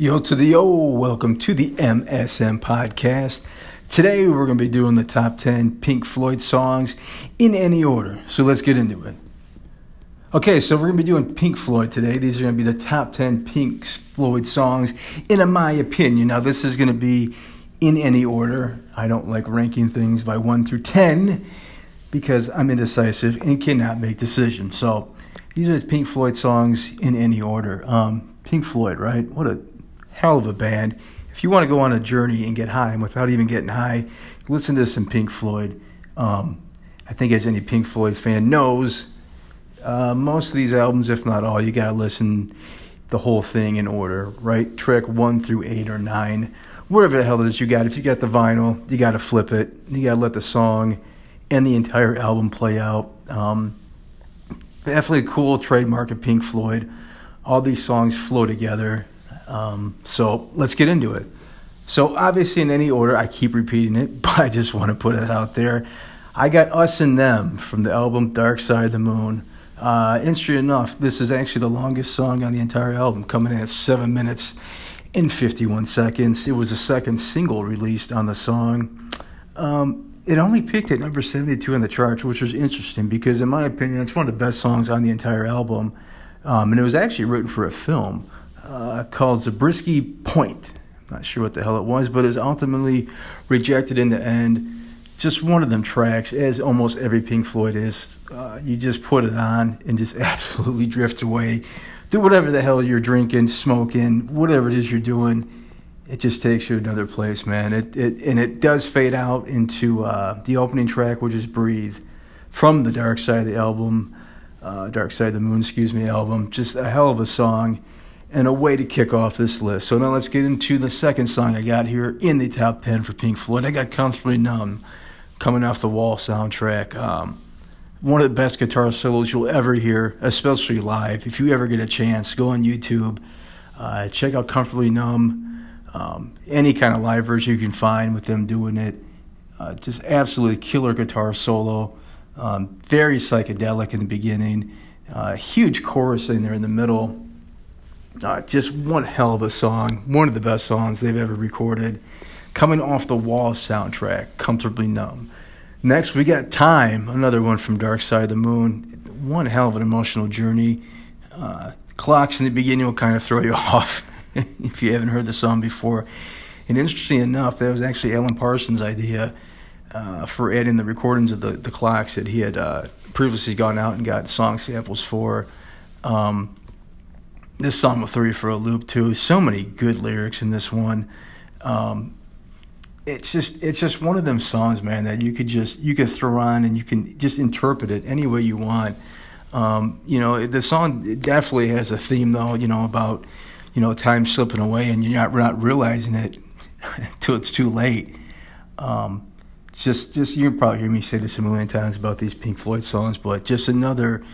Yo to the yo, welcome to the MSM podcast. Today we're going to be doing the top 10 Pink Floyd songs in any order. So let's get into it. Okay, so we're going to be doing Pink Floyd today. These are going to be the top 10 Pink Floyd songs in my opinion. Now, this is going to be in any order. I don't like ranking things by 1 through 10 because I'm indecisive and cannot make decisions. So these are Pink Floyd songs in any order. Um, Pink Floyd, right? What a hell of a band. If you want to go on a journey and get high and without even getting high, listen to some Pink Floyd. Um, I think as any Pink Floyd fan knows, uh, most of these albums, if not all, you gotta listen the whole thing in order, right? Track one through eight or nine, whatever the hell it is you got. If you got the vinyl, you gotta flip it. You gotta let the song and the entire album play out. Um, definitely a cool trademark of Pink Floyd. All these songs flow together. Um, so let's get into it. So obviously, in any order, I keep repeating it, but I just want to put it out there. I got Us and Them from the album Dark Side of the Moon. Uh, interesting enough, this is actually the longest song on the entire album, coming in at seven minutes and 51 seconds. It was the second single released on the song. Um, it only peaked at number 72 in the charts, which was interesting because, in my opinion, it's one of the best songs on the entire album. Um, and it was actually written for a film uh, called Zabriskie Point. Not sure what the hell it was, but it was ultimately rejected in the end. Just one of them tracks, as almost every Pink Floyd is. Uh, you just put it on and just absolutely drift away. Do whatever the hell you're drinking, smoking, whatever it is you're doing. It just takes you to another place, man. It, it and it does fade out into uh, the opening track, which is "Breathe," from the Dark Side of the album, uh, Dark Side of the Moon, excuse me, album. Just a hell of a song and a way to kick off this list. So now let's get into the second song I got here in the top 10 for Pink Floyd. I got Comfortably Numb coming off the Wall soundtrack. Um, one of the best guitar solos you'll ever hear, especially live. If you ever get a chance, go on YouTube, uh, check out Comfortably Numb. Um, any kind of live version you can find with them doing it. Uh, just absolutely killer guitar solo. Um, very psychedelic in the beginning. Uh, huge chorus in there in the middle uh, just one hell of a song, one of the best songs they've ever recorded. Coming off the Wall soundtrack, Comfortably Numb. Next, we got Time, another one from Dark Side of the Moon. One hell of an emotional journey. Uh, clocks in the beginning will kind of throw you off if you haven't heard the song before. And interestingly enough, that was actually Alan Parsons' idea uh, for adding the recordings of the, the clocks that he had uh, previously gone out and got song samples for. Um, this song will throw you for a loop too. So many good lyrics in this one. Um, it's just it's just one of them songs, man, that you could just you could throw on and you can just interpret it any way you want. Um, you know, the song definitely has a theme though. You know about you know time slipping away and you're not not realizing it until it's too late. Um, just just you probably hear me say this a million times about these Pink Floyd songs, but just another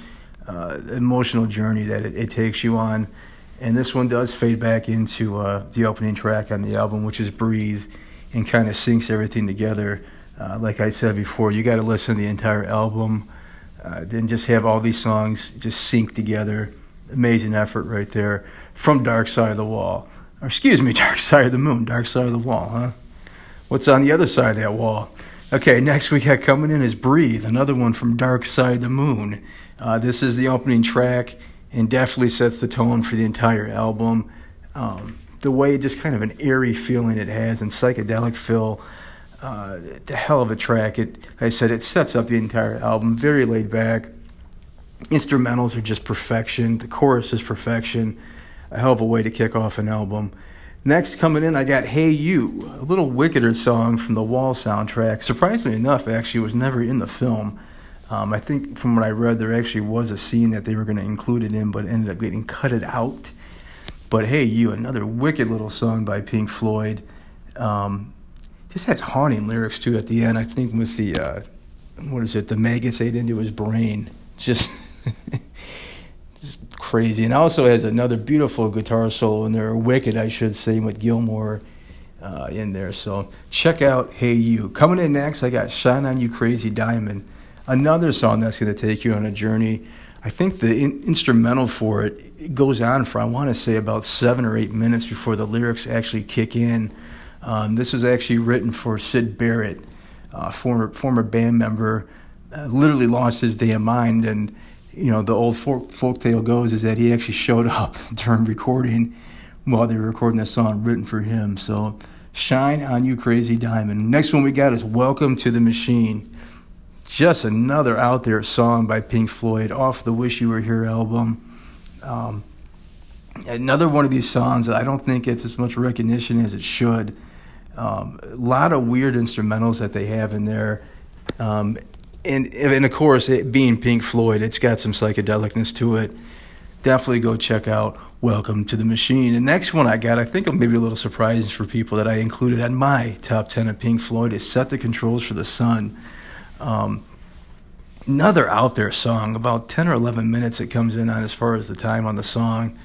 uh, emotional journey that it, it, takes you on. And this one does fade back into uh, the opening track on the album, which is Breathe, and kind of syncs everything together. Uh, like I said before, you got to listen to the entire album, uh, then just have all these songs just sync together. Amazing effort right there from Dark Side of the Wall. Or excuse me, Dark Side of the Moon, Dark Side of the Wall, huh? What's on the other side of that wall? Okay, next we got coming in is Breathe, another one from Dark Side of the Moon. Uh, this is the opening track and definitely sets the tone for the entire album. Um, the way just kind of an airy feeling it has and psychedelic feel. Uh, the hell of a track. It, like I said, it sets up the entire album. Very laid back. Instrumentals are just perfection. The chorus is perfection. A hell of a way to kick off an album. Next, coming in, I got Hey You, a little wickeder song from the Wall soundtrack. Surprisingly enough, actually, was never in the film. Um, I think from what I read, there actually was a scene that they were going to include it in, but ended up getting cut it out. But hey, you, another wicked little song by Pink Floyd. Um, just has haunting lyrics too at the end. I think with the uh, what is it? The maggots ate into his brain. Just, just crazy. And also has another beautiful guitar solo in there, wicked, I should say, with Gilmour. Uh, in there, so check out "Hey You." Coming in next, I got "Shine on You, Crazy Diamond." Another song that's going to take you on a journey. I think the in- instrumental for it, it goes on for I want to say about seven or eight minutes before the lyrics actually kick in. Um, this was actually written for Syd Barrett, uh, former former band member, uh, literally lost his damn mind. And you know the old folk, folk tale goes is that he actually showed up during recording while they were recording this song written for him. So shine on you, crazy diamond. Next one we got is Welcome to the Machine just another out there song by Pink Floyd off the Wish You Were Here album. Um, another one of these songs that I don't think gets as much recognition as it should. Um, a lot of weird instrumentals that they have in there. Um, and, and of course, it being Pink Floyd, it's got some psychedelicness to it. Definitely go check out Welcome to the Machine. The next one I got, I think maybe a little surprising for people that I included on my top 10 of Pink Floyd, is Set the Controls for the Sun. Um, another out there song, about 10 or 11 minutes it comes in on as far as the time on the song.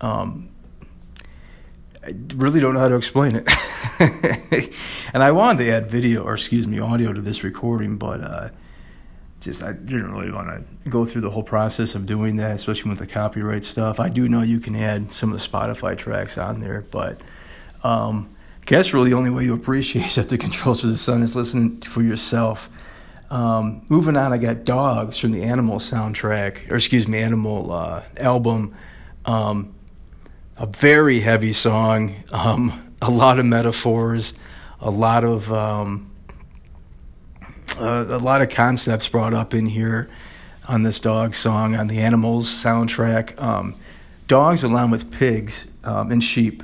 Um, I really don't know how to explain it. and I wanted to add video, or excuse me, audio to this recording, but uh, just I didn't really want to go through the whole process of doing that, especially with the copyright stuff. I do know you can add some of the Spotify tracks on there, but um, I guess really the only way to appreciate that the controls for the sun is listening for yourself. Um, moving on, I got Dogs from the Animal soundtrack, or excuse me, Animal uh, album. Um, a very heavy song, um, a lot of metaphors, a lot of um, uh, a lot of concepts brought up in here on this dog song on the Animals soundtrack. Um, dogs, along with pigs um, and sheep,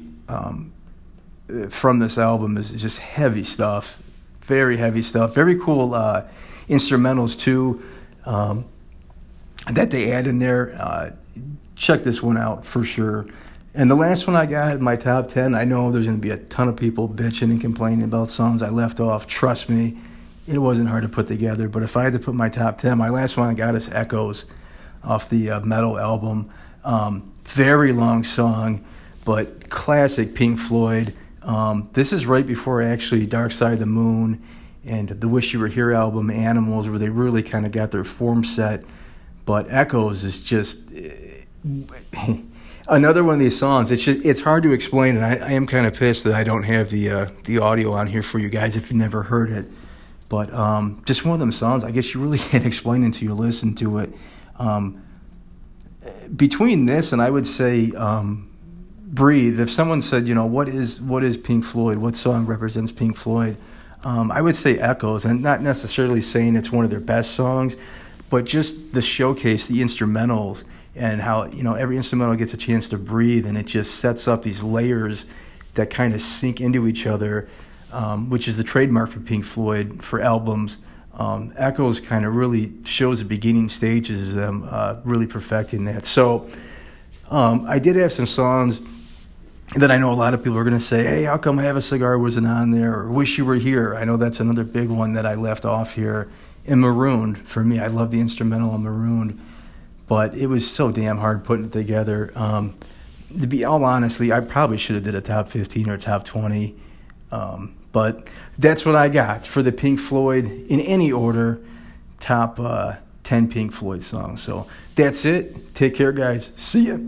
from this album is just heavy stuff, very heavy stuff, very cool. Uh, instrumentals too um, that they add in there. Uh, check this one out for sure. And the last one I got in my top 10, I know there's going to be a ton of people bitching and complaining about songs I left off. Trust me, it wasn't hard to put together. But if I had to put my top 10, my last one I got is Echoes off the uh, Meddle album. Um, very long song, but classic Pink Floyd. Um, this is right before actually Dark Side of the Moon and the Wish You Were Here album, Animals, where they really kind of got their form set. But Echoes is just another one of these songs. It's just it's hard to explain, and I, I am kind of pissed that I don't have the uh, the audio on here for you guys if you never heard it. But um, just one of them songs. I guess you really can't explain until you listen to it. Um, between this and I would say um, "Breathe," if someone said, you know, what is what is Pink Floyd? What song represents Pink Floyd? Um, I would say Echoes, and not necessarily saying it's one of their best songs, but just the showcase, the instrumentals, and how you know every instrumental gets a chance to breathe, and it just sets up these layers that kind of sink into each other, um, which is the trademark for Pink Floyd for albums. Um, Echoes kind of really shows the beginning stages of them uh, really perfecting that. So um, I did have some songs that I know a lot of people are going to say, hey, how come I Have a Cigar wasn't on there? Or Wish You Were Here. I know that's another big one that I left off here. And Marooned, for me, I love the instrumental on Marooned, but it was so damn hard putting it together. Um, to be all honestly, I probably should have did a top 15 or top 20. Um, but that's what I got for the Pink Floyd in any order, top uh, 10 Pink Floyd songs. So that's it. Take care, guys. See ya.